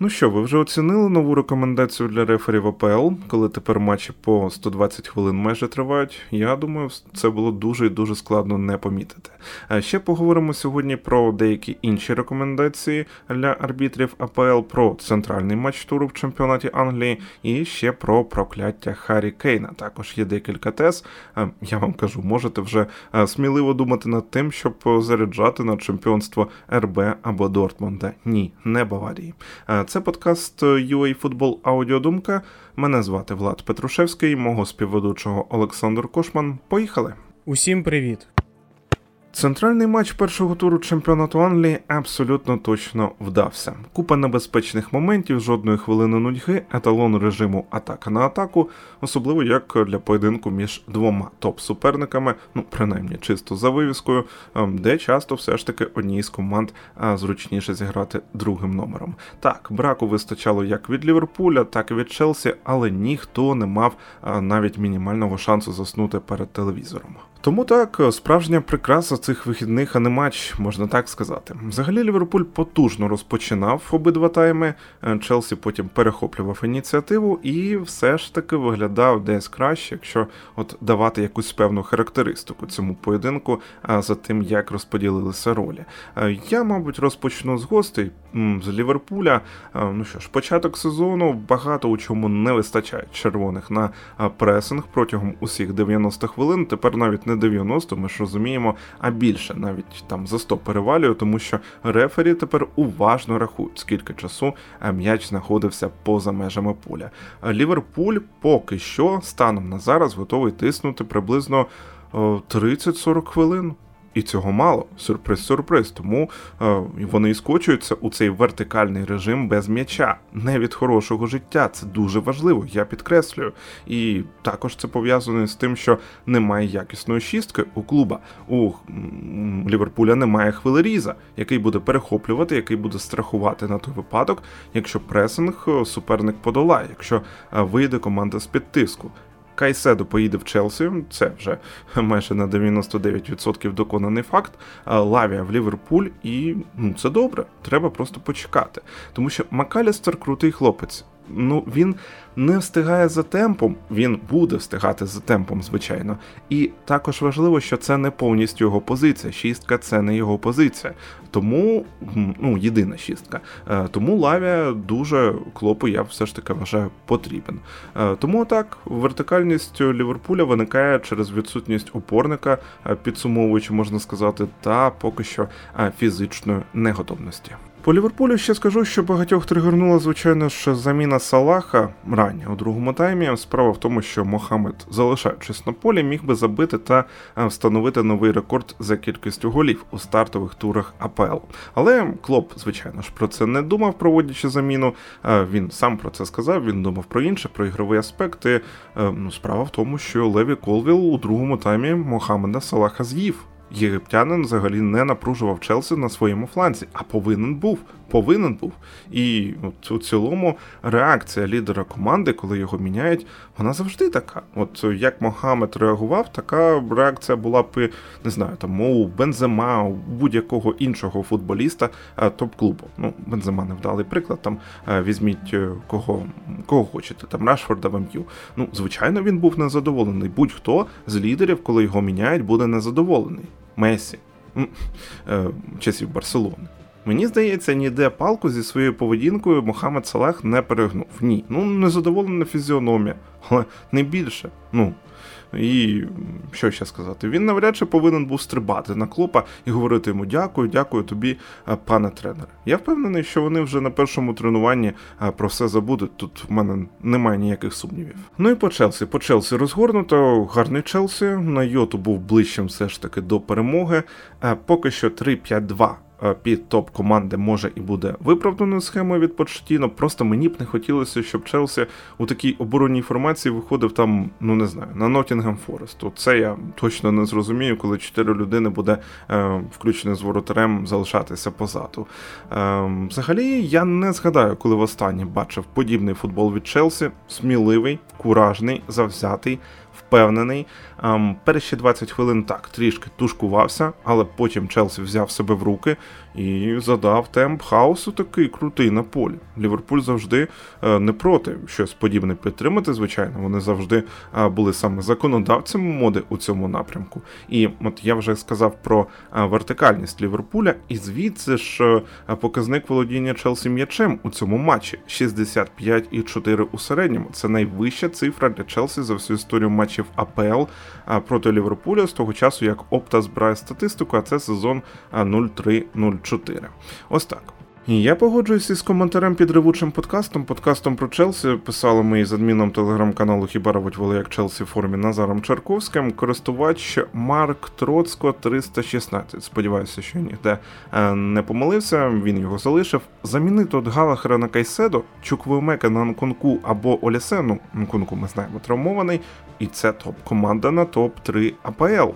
Ну що, ви вже оцінили нову рекомендацію для реферів АПЛ, коли тепер матчі по 120 хвилин майже тривають? Я думаю, це було дуже і дуже складно не помітити. А ще поговоримо сьогодні про деякі інші рекомендації для арбітрів АПЛ, про центральний матч туру в чемпіонаті Англії і ще про прокляття Харі Кейна. Також є декілька тез. Я вам кажу, можете вже сміливо думати над тим, щоб заряджати на чемпіонство РБ або Дортмунда. Ні, не Баварії. Це подкаст UA Football Аудіодумка. Мене звати Влад Петрушевський, мого співведучого Олександр Кошман. Поїхали! Усім привіт! Центральний матч першого туру чемпіонату Англії абсолютно точно вдався. Купа небезпечних моментів, жодної хвилини нудьги, еталон режиму атака на атаку, особливо як для поєдинку між двома топ-суперниками, ну принаймні чисто за вивіскою, ем, де часто все ж таки одній з команд зручніше зіграти другим номером. Так, браку вистачало як від Ліверпуля, так і від Челсі, але ніхто не мав навіть мінімального шансу заснути перед телевізором. Тому так, справжня прикраса цих вихідних, а не матч, можна так сказати. Взагалі Ліверпуль потужно розпочинав обидва тайми. Е, Челсі потім перехоплював ініціативу і все ж таки виглядав десь краще, якщо от давати якусь певну характеристику цьому поєдинку, за тим, як розподілилися ролі. Е, я, мабуть, розпочну з гостей з Ліверпуля. Е, ну що ж, початок сезону багато у чому не вистачає червоних на пресинг протягом усіх 90 хвилин. Тепер навіть не 90, ми ж розуміємо, а більше навіть там за 100 перевалює, тому що рефері тепер уважно рахують, скільки часу е, м'яч знаходився поза межами поля. Ліверпуль поки що станом на зараз готовий тиснути приблизно 30-40 хвилин. І цього мало. Сюрприз-сюрприз. Тому е, вони скочуються у цей вертикальний режим без м'яча, не від хорошого життя. Це дуже важливо, я підкреслюю. І також це пов'язано з тим, що немає якісної шістки у клуба. У Ліверпуля немає хвилеріза, який буде перехоплювати, який буде страхувати на той випадок, якщо пресинг е, суперник подолає, якщо е, вийде команда з під тиску. Кайседо поїде в Челсі, це вже майже на 99% доконаний факт. Лавія в Ліверпуль, і ну це добре. Треба просто почекати. Тому що Макалістер крутий хлопець ну він не встигає за темпом, він буде встигати за темпом, звичайно. І також важливо, що це не повністю його позиція. Шістка це не його позиція. Тому, ну, єдина шістка. Е, тому лавія дуже клопу, я все ж таки вважаю, потрібен. Е, тому так, вертикальність Ліверпуля виникає через відсутність опорника, е, підсумовуючи, можна сказати, та поки що фізичної неготовності. По Ліверпулю ще скажу, що багатьох тригернула, звичайно ж, заміна Салаха рані у другому таймі. Справа в тому, що Мохамед, залишаючись на полі, міг би забити та е, встановити новий рекорд за кількістю голів у стартових турах АПЛ. Але Клоп, звичайно ж, про це не думав, проводячи заміну. Е, він сам про це сказав. Він думав про інше, про ігрові аспекти. Е, ну, справа в тому, що Леві Колвіл у другому таймі Мохамеда Салаха з'їв. Єгиптянин взагалі не напружував Челсі на своєму фланзі, а повинен був. Повинен був. І от у цілому реакція лідера команди, коли його міняють, вона завжди така. От як Мохамед реагував, така реакція була б, не знаю, там у Бензема, у будь-якого іншого футболіста е, топ-клубу. Ну, Бензема не вдалий приклад. Там е, візьміть е, кого кого хочете, там Рашфорда Вам'ю. Ну, звичайно, він був незадоволений. Будь-хто з лідерів, коли його міняють, буде незадоволений. Месі, часів Барселони. Мені здається, ніде палку зі своєю поведінкою Мохамед Салах не перегнув. Ні. Ну, незадоволена фізіономія, але не більше. Ну, і що ще сказати? Він навряд чи повинен був стрибати на клопа і говорити йому дякую, дякую тобі, е, пане тренере. Я впевнений, що вони вже на першому тренуванні е, про все забудуть. Тут в мене немає ніяких сумнівів. Ну і по Челсі. По Челсі розгорнуто, гарний Челсі. на йоту був ближчим все ж таки до перемоги. Е, поки що 3-5-2 Е, під топ команди може і буде виправданою схемою від Почеттіно. Просто мені б не хотілося, щоб Челсі у такій оборонній формації виходив там, ну не знаю, на Ноттінгем Форест. Це я точно не зрозумію, коли чотири людини буде е, включене з воротарем залишатися позаду. Е, взагалі, я не згадаю, коли востаннє бачив подібний футбол від Челсі. Сміливий, куражний, завзятий впевнений. Ем, перші 20 хвилин так трішки тушкувався, але потім Челсі взяв себе в руки і задав темп хаосу такий крутий на полі. Ліверпуль завжди е, не проти щось подібне підтримати. Звичайно, вони завжди е, були саме законодавцями моди у цьому напрямку. І от я вже сказав про е, вертикальність Ліверпуля, і звідси ж показник володіння Челсі м'ячем у цьому матчі 65,4 у середньому. Це найвища цифра для Челсі за всю історію матчів АПЛ проти Ліверпуля з того часу, як Опта збирає статистику, а це сезон 0-3-0-4. Ось так. Я погоджуюся із коментарем під ревучим подкастом. Подкастом про Челсі писали ми із адміном телеграм-каналу Хіба робить воли як Челсі в формі Назаром Чарковським. Користувач Марк Троцко 316. Сподіваюся, що ніде е, не помилився. Він його залишив. Замінити от Галахера на Кайседо, Чуквемека на Нконку або Олісену. Нконку ми знаємо травмований. І це топ-команда на топ-3 АПЛ.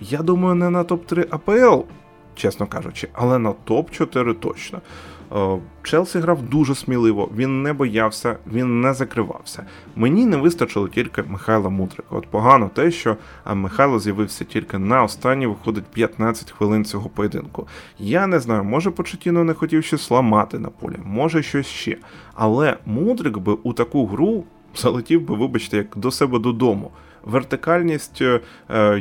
Я думаю, не на топ-3 АПЛ чесно кажучи, але на топ-4 точно. Е, Челсі грав дуже сміливо, він не боявся, він не закривався. Мені не вистачило тільки Михайла Мудрика. От погано те, що е, Михайло з'явився тільки на останні, виходить 15 хвилин цього поєдинку. Я не знаю, може Почетіно не хотів щось ламати на полі, може щось ще. Але Мудрик би у таку гру залетів би, вибачте, як до себе додому вертикальність, е,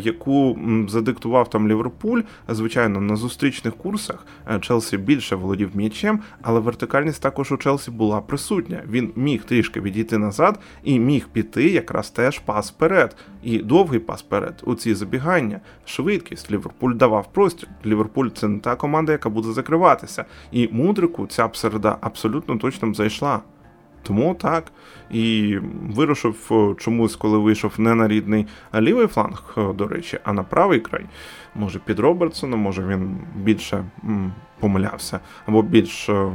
яку задиктував там Ліверпуль, звичайно, на зустрічних курсах е, Челсі більше володів м'ячем, але вертикальність також у Челсі була присутня. Він міг трішки відійти назад і міг піти якраз теж пас вперед. І довгий пас вперед у ці забігання, швидкість. Ліверпуль давав простір. Ліверпуль це не та команда, яка буде закриватися. І мудрику ця б середа абсолютно точно зайшла. Тому так. І вирушив е, чомусь, коли вийшов не на рідний лівий фланг, е, до речі, а на правий край. Може під Робертсоном, може він більше помилявся, або більш е,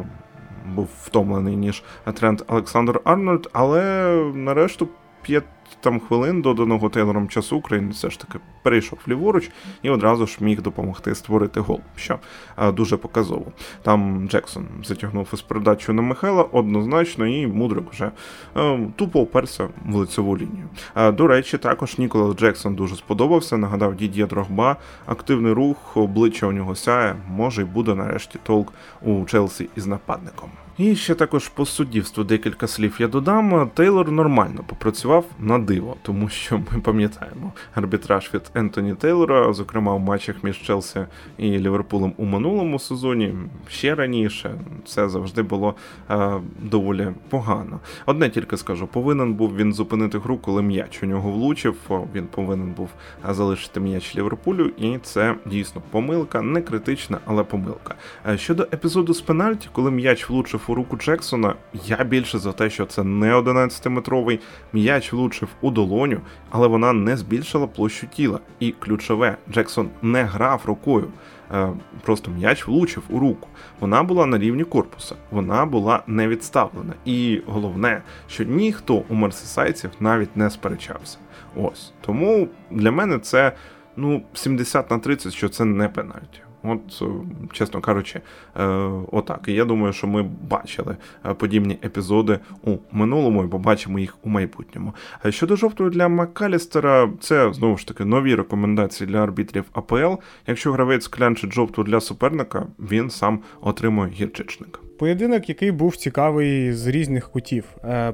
був втомлений, ніж Трент Олександр Арнольд, але нарешту 5 там хвилин доданого Тейлором часу українець все ж таки перейшов ліворуч і одразу ж міг допомогти створити гол, що а, дуже показово. Там Джексон затягнув із передачу на Михайла однозначно, і Мудрик вже а, тупо оперся в лицеву лінію. А, до речі, також Ніколас Джексон дуже сподобався. Нагадав Дід'є Дрогба, активний рух, обличчя у нього сяє, може й буде нарешті толк у Челсі із нападником. І ще також по суддівству декілька слів я додам. Тейлор нормально попрацював на диво, тому що ми пам'ятаємо арбітраж від Ентоні Тейлора, зокрема в матчах між Челсі і Ліверпулем у минулому сезоні. Ще раніше це завжди було е, доволі погано. Одне тільки скажу, повинен був він зупинити гру, коли м'яч у нього влучив. Він повинен був залишити м'яч Ліверпулю, і це дійсно помилка, не критична, але помилка. Е, щодо епізоду з пенальті, коли м'яч влучив у руку Джексона, я більше за те, що це не 11-метровий м'яч влучив у долоню, але вона не збільшила площу тіла. І ключове, Джексон не грав рукою. Е, просто м'яч влучив у руку. Вона була на рівні корпуса, вона була не відставлена. І головне, що ніхто у мерсисайців навіть не сперечався. Ось тому для мене це ну 70 на 30, що це не пенальті. От, е, чесно кажучи, е, отак. І я думаю, що ми бачили е, подібні епізоди у минулому і побачимо їх у майбутньому. Щодо жовтої для Маккалістера, це знову ж таки нові рекомендації для арбітрів АПЛ. Якщо гравець клянчить жовту для суперника, він сам отримує гірчичник. Поєдинок, який був цікавий з різних кутів.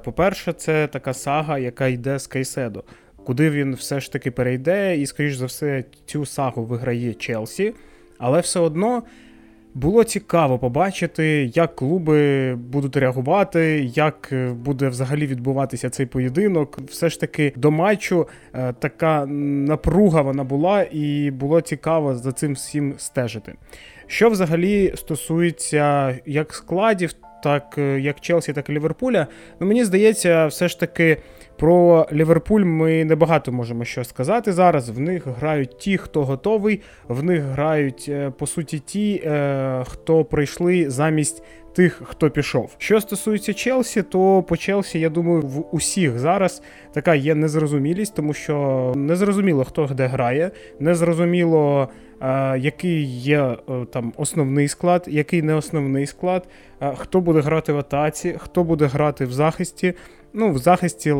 По-перше, це така сага, яка йде з Кайседо. Куди він все ж таки перейде, і, скоріш за все, цю сагу виграє Челсі. Але все одно було цікаво побачити, як клуби будуть реагувати, як е, буде взагалі відбуватися цей поєдинок. Все ж таки до матчу е, така напруга вона була, і було цікаво за цим всім стежити. Що взагалі стосується як складів, так е, як Челсі, так і Ліверпуля, ну мені здається, все ж таки. Про Ліверпуль ми небагато можемо що сказати зараз. В них грають ті, хто готовий, в них грають е, по суті ті, е, хто прийшли замість тих, хто пішов. Що стосується Челсі, то по Челсі, я думаю, в усіх зараз така є незрозумілість, тому що незрозуміло, хто де грає, незрозуміло. Який є е, там основний склад, який не основний склад, хто буде грати в атаці, хто буде грати в захисті. Ну, в захисті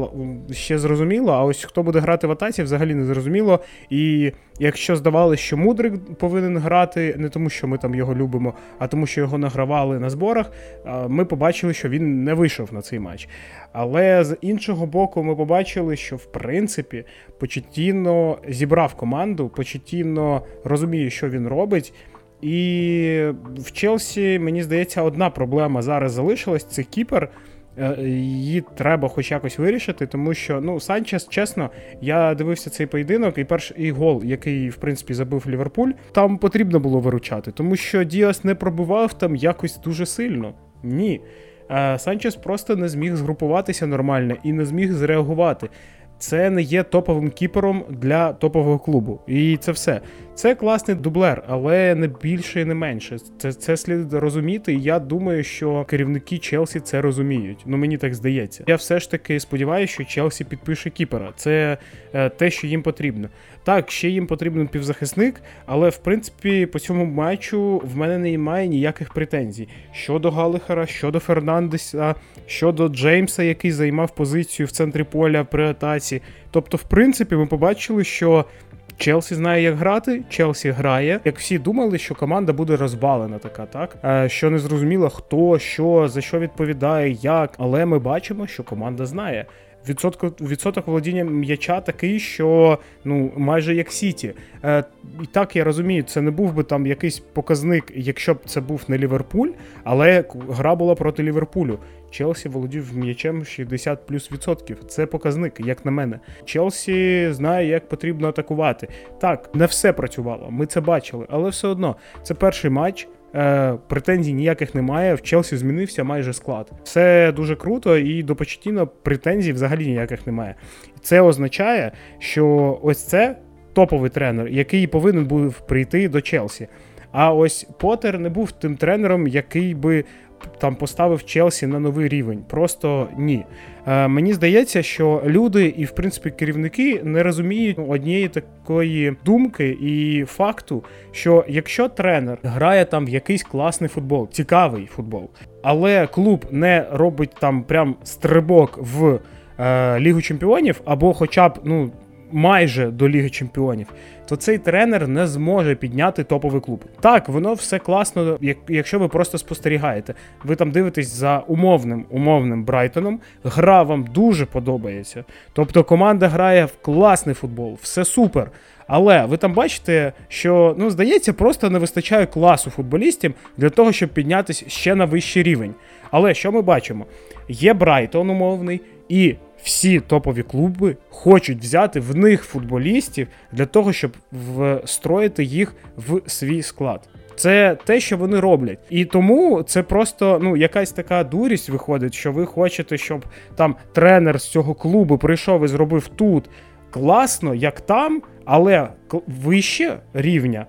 ще зрозуміло, а ось хто буде грати в атаці, взагалі не зрозуміло. І якщо здавалося, що Мудрик повинен грати не тому, що ми там його любимо, а тому, що його награвали на зборах, ми побачили, що він не вийшов на цей матч. Але з іншого боку, ми побачили, що в принципі Почетіно зібрав команду, Почетіно розуміє, що він робить. І в Челсі, мені здається, одна проблема зараз залишилась це кіпер. Е, її треба хоч якось вирішити, тому що ну Санчес, чесно, я дивився цей поєдинок, і перший і гол, який в принципі забив Ліверпуль, там потрібно було виручати, тому що Діас не пробував там якось дуже сильно. Ні. Е, Санчес просто не зміг згрупуватися нормально і не зміг зреагувати це не є топовим кіпером для топового клубу. І це все. Це класний дублер, але не більше і не менше. Це це слід розуміти. І я думаю, що керівники Челсі це розуміють. Ну мені так здається. Я все ж таки сподіваюся, що Челсі підпише кіпера. Це е, те, що їм потрібно. Так, ще їм потрібен півзахисник, але в принципі по цьому матчу в мене немає ніяких претензій щодо Галихара, щодо Фернандеса, щодо Джеймса, який займав позицію в центрі поля при атаці. Тобто, в принципі, ми побачили, що. Челсі знає, як грати. Челсі грає. Як всі думали, що команда буде розбалена, така, так е, що не зрозуміло, хто що за що відповідає, як. Але ми бачимо, що команда знає відсоток, відсоток володіння м'яча такий, що ну майже як Сіті. Е, І так я розумію, це не був би там якийсь показник, якщо б це був не Ліверпуль, але гра була проти Ліверпулю. Челсі володів м'ячем 60 плюс відсотків. Це показник, як на мене. Челсі знає, як потрібно атакувати. Так, не все працювало, ми це бачили, але все одно це перший матч. Е, Претензій ніяких немає. В Челсі змінився майже склад. Це дуже круто, і до Почетіно претензій взагалі ніяких немає. Це означає, що ось це топовий тренер, який повинен був прийти до Челсі. А ось Поттер не був тим тренером, який би там поставив Челсі на новий рівень. Просто ні. Е, Мені здається, що люди і, в принципі, керівники не розуміють однієї такої думки і факту, що якщо тренер грає там в якийсь класний футбол, цікавий футбол, але клуб не робить там прям стрибок в е, Лігу Чемпіонів, або хоча б ну майже до Ліги Чемпіонів, то цей тренер не зможе підняти топовий клуб. Так, воно все класно, якщо ви просто спостерігаєте. Ви там дивитесь за умовним умовним Брайтоном. Гра вам дуже подобається. Тобто команда грає в класний футбол, все супер. Але ви там бачите, що ну здається, просто не вистачає класу футболістів для того, щоб піднятися ще на вищий рівень. Але що ми бачимо? Є Брайтон умовний і всі топові клуби хочуть взяти в них футболістів для того, щоб встроїти їх в свій склад. Це те, що вони роблять. І тому це просто ну якась така дурість виходить, що ви хочете, щоб там тренер з цього клубу прийшов і зробив тут класно, як там, але вище рівня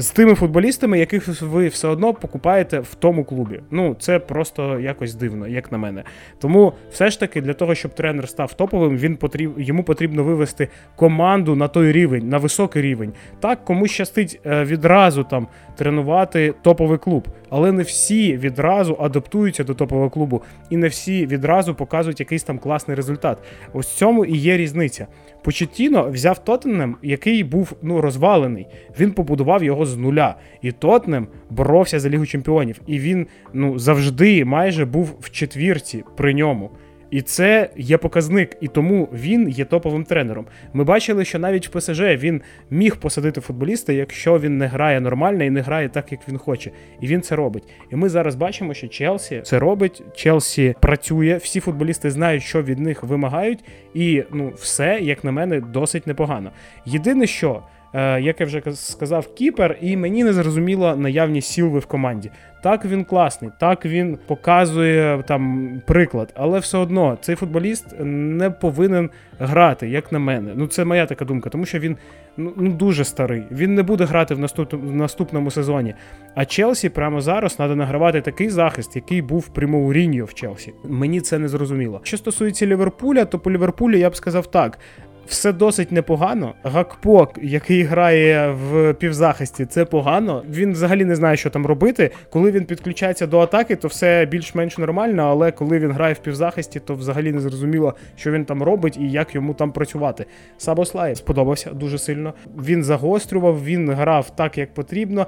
з тими футболістами, яких ви все одно покупаєте в тому клубі. Ну, це просто якось дивно, як на мене. Тому все ж таки, для того, щоб тренер став топовим, він потріб... йому потрібно вивести команду на той рівень, на високий рівень. Так, комусь щастить е, відразу там тренувати топовий клуб, але не всі відразу адаптуються до топового клубу, і не всі відразу показують якийсь там класний результат. Ось в цьому і є різниця. Почетіно взяв Тоттенем, який був ну розвалений. Він побудував його з нуля. І Тоттенем боровся за Лігу Чемпіонів. І він ну завжди майже був в четвірці при ньому. І це є показник, і тому він є топовим тренером. Ми бачили, що навіть в ПСЖ він міг посадити футболіста, якщо він не грає нормально і не грає так, як він хоче. І він це робить. І ми зараз бачимо, що Челсі це робить. Челсі працює, всі футболісти знають, що від них вимагають, і ну все, як на мене, досить непогано. Єдине, що. Е, як я вже сказав, кіпер, і мені не зрозуміла наявність Сілви в команді. Так він класний, так він показує там приклад, але все одно цей футболіст не повинен грати, як на мене. Ну це моя така думка, тому що він ну, ну дуже старий. Він не буде грати в, наступ, в наступному сезоні. А Челсі прямо зараз треба награвати такий захист, який був при Мауріньо в Челсі. Мені це не зрозуміло. Що стосується Ліверпуля, то по Ліверпулю я б сказав так. Все досить непогано. Гакпо, який грає в півзахисті, це погано. Він взагалі не знає, що там робити. Коли він підключається до атаки, то все більш-менш нормально. Але коли він грає в півзахисті, то взагалі не зрозуміло, що він там робить і як йому там працювати. Сабослай сподобався дуже сильно. Він загострював, він грав так, як потрібно.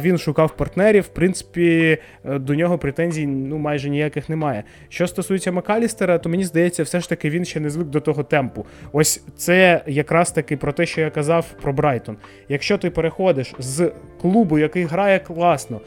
Він шукав партнерів. В принципі, е, до нього претензій ну майже ніяких немає. Що стосується Макалістера, то мені здається, все ж таки він ще не звик до того темпу. Ось це якраз таки про те, що я казав про Брайтон. Якщо ти переходиш з клубу, який грає класно,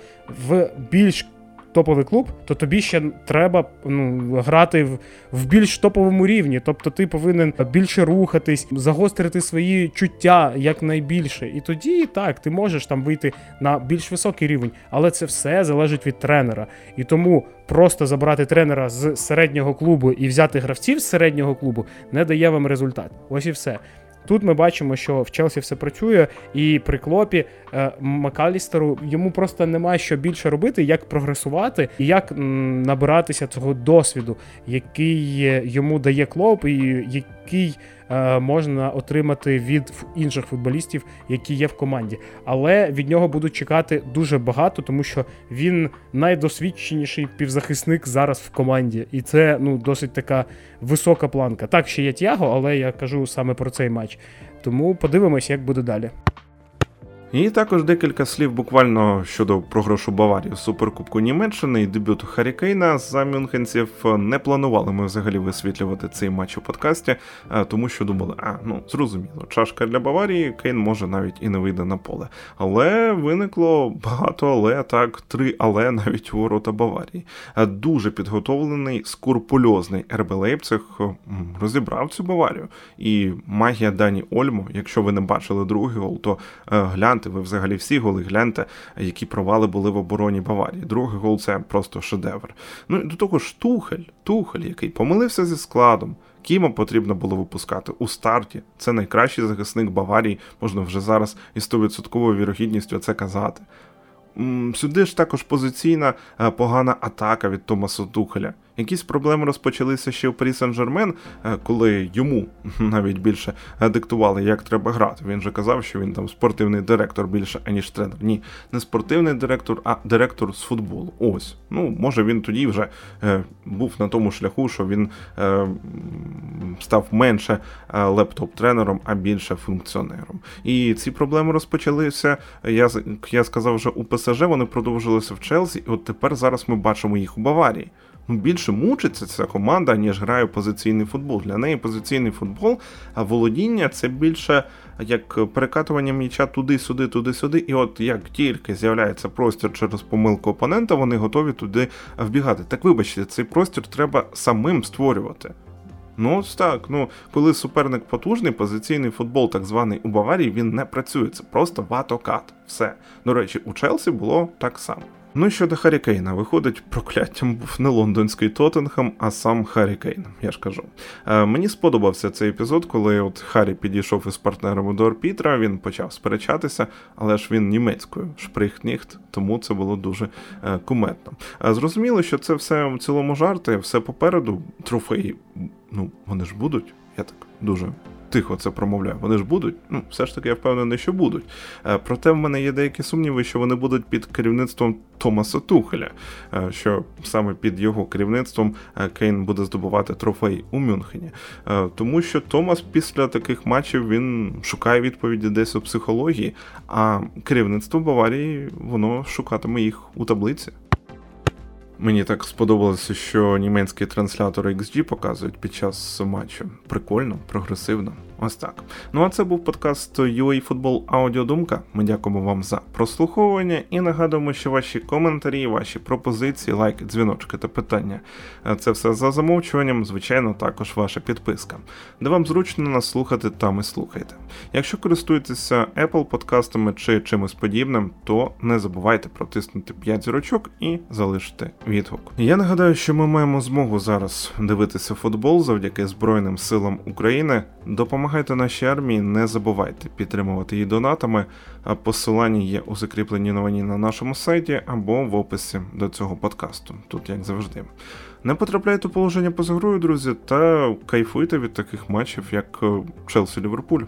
в більш топовий клуб, то тобі ще треба ну, грати в, в більш топовому рівні. Тобто ти повинен більше рухатись, загострити свої чуття якнайбільше. І тоді так, ти можеш там вийти на більш високий рівень, але це все залежить від тренера. І тому просто забрати тренера з середнього клубу і взяти гравців з середнього клубу не дає вам результат. Ось і все. Тут ми бачимо, що в Челсі все працює, і при клопі е, Макалістеру йому просто немає що більше робити, як прогресувати і як набиратися цього досвіду, який йому дає клоп, і який Е, можна отримати від інших футболістів, які є в команді. Але від нього будуть чекати дуже багато, тому що він найдосвідченіший півзахисник зараз в команді, і це ну досить така висока планка. Так, ще є Тяго, але я кажу саме про цей матч. Тому подивимось, як буде далі. І також декілька слів буквально щодо програшу Баварії у Суперкубку Німеччини і дебюту Харікейна за мюнхенців не планували ми взагалі висвітлювати цей матч у подкасті, тому що думали, а ну зрозуміло, чашка для Баварії, Кейн може навіть і не вийде на поле. Але виникло багато, але так, три але навіть у ворота Баварії. Дуже підготовлений, скурпульозний РБ Лейпциг розібрав цю Баварію. І магія Дані Ольму, якщо ви не бачили другий гол, то гляньте гляньте, ви взагалі всі голи гляньте, які провали були в обороні Баварії. Другий гол це просто шедевр. Ну і до того ж Тухель, Тухель, який помилився зі складом. Кіма потрібно було випускати у старті. Це найкращий захисник Баварії, можна вже зараз із 100% вірогідністю це казати. Сюди ж також позиційна е, погана атака від Томаса Тухеля. Якісь проблеми розпочалися ще в Парі Сен-Жермен, коли йому навіть більше е, диктували, як треба грати. Він же казав, що він там спортивний директор більше, аніж тренер. Ні, не спортивний директор, а директор з футболу. Ось. Ну, може він тоді вже е, був на тому шляху, що він е, став менше е, лептоп-тренером, а більше функціонером. І ці проблеми розпочалися. Я я сказав вже у ПСЖ, вони продовжилися в Челсі, і от тепер зараз ми бачимо їх у Баварії ну, більше мучиться ця команда, ніж грає позиційний футбол. Для неї позиційний футбол, а володіння це більше як перекатування м'яча туди-сюди, туди-сюди. І от як тільки з'являється простір через помилку опонента, вони готові туди вбігати. Так вибачте, цей простір треба самим створювати. Ну, ось так. Ну, коли суперник потужний, позиційний футбол, так званий у Баварії, він не працює. Це просто ватокат. Все. До речі, у Челсі було так само. Ну і щодо Харі Кейна, виходить, прокляттям був не лондонський Тоттенхем, а сам Харі Кейн, я ж кажу. Е, Мені сподобався цей епізод, коли от Харі підійшов із партнером до Орпітра, він почав сперечатися, але ж він німецькою шприхніхт, тому це було дуже е, куметно. Е, зрозуміло, що це все в цілому жарти, все попереду, трофеї, ну, вони ж будуть. Я так дуже тихо це промовляю. Вони ж будуть, ну все ж таки, я впевнений, що будуть. Е, проте в мене є деякі сумніви, що вони будуть під керівництвом Томаса Тухеля, е, що саме під його керівництвом е, Кейн буде здобувати трофей у Мюнхені. Тому що Томас після таких матчів він шукає відповіді десь у психології, а керівництво Баварії воно шукатиме їх у таблиці. Мені так сподобалося, що німецькі транслятори XG показують під час матчу. Прикольно, прогресивно. Ось так. Ну а це був подкаст UA Football Аудіодумка. Ми дякуємо вам за прослуховування і нагадуємо, що ваші коментарі, ваші пропозиції, лайки, дзвіночки та питання. Це все за замовчуванням, звичайно, також ваша підписка, де вам зручно нас слухати, там і слухайте. Якщо користуєтеся Apple подкастами чи чимось подібним, то не забувайте протиснути 5 зірочок і залишити відгук. Я нагадаю, що ми маємо змогу зараз дивитися футбол завдяки Збройним силам України. Допомагайте нашій армії, не забувайте підтримувати її донатами. А Посилання є у закріпленій новині на нашому сайті або в описі до цього подкасту, тут як завжди. Не потрапляйте у положення поза грою, друзі, та кайфуйте від таких матчів, як е, Челсі Ліверпуль.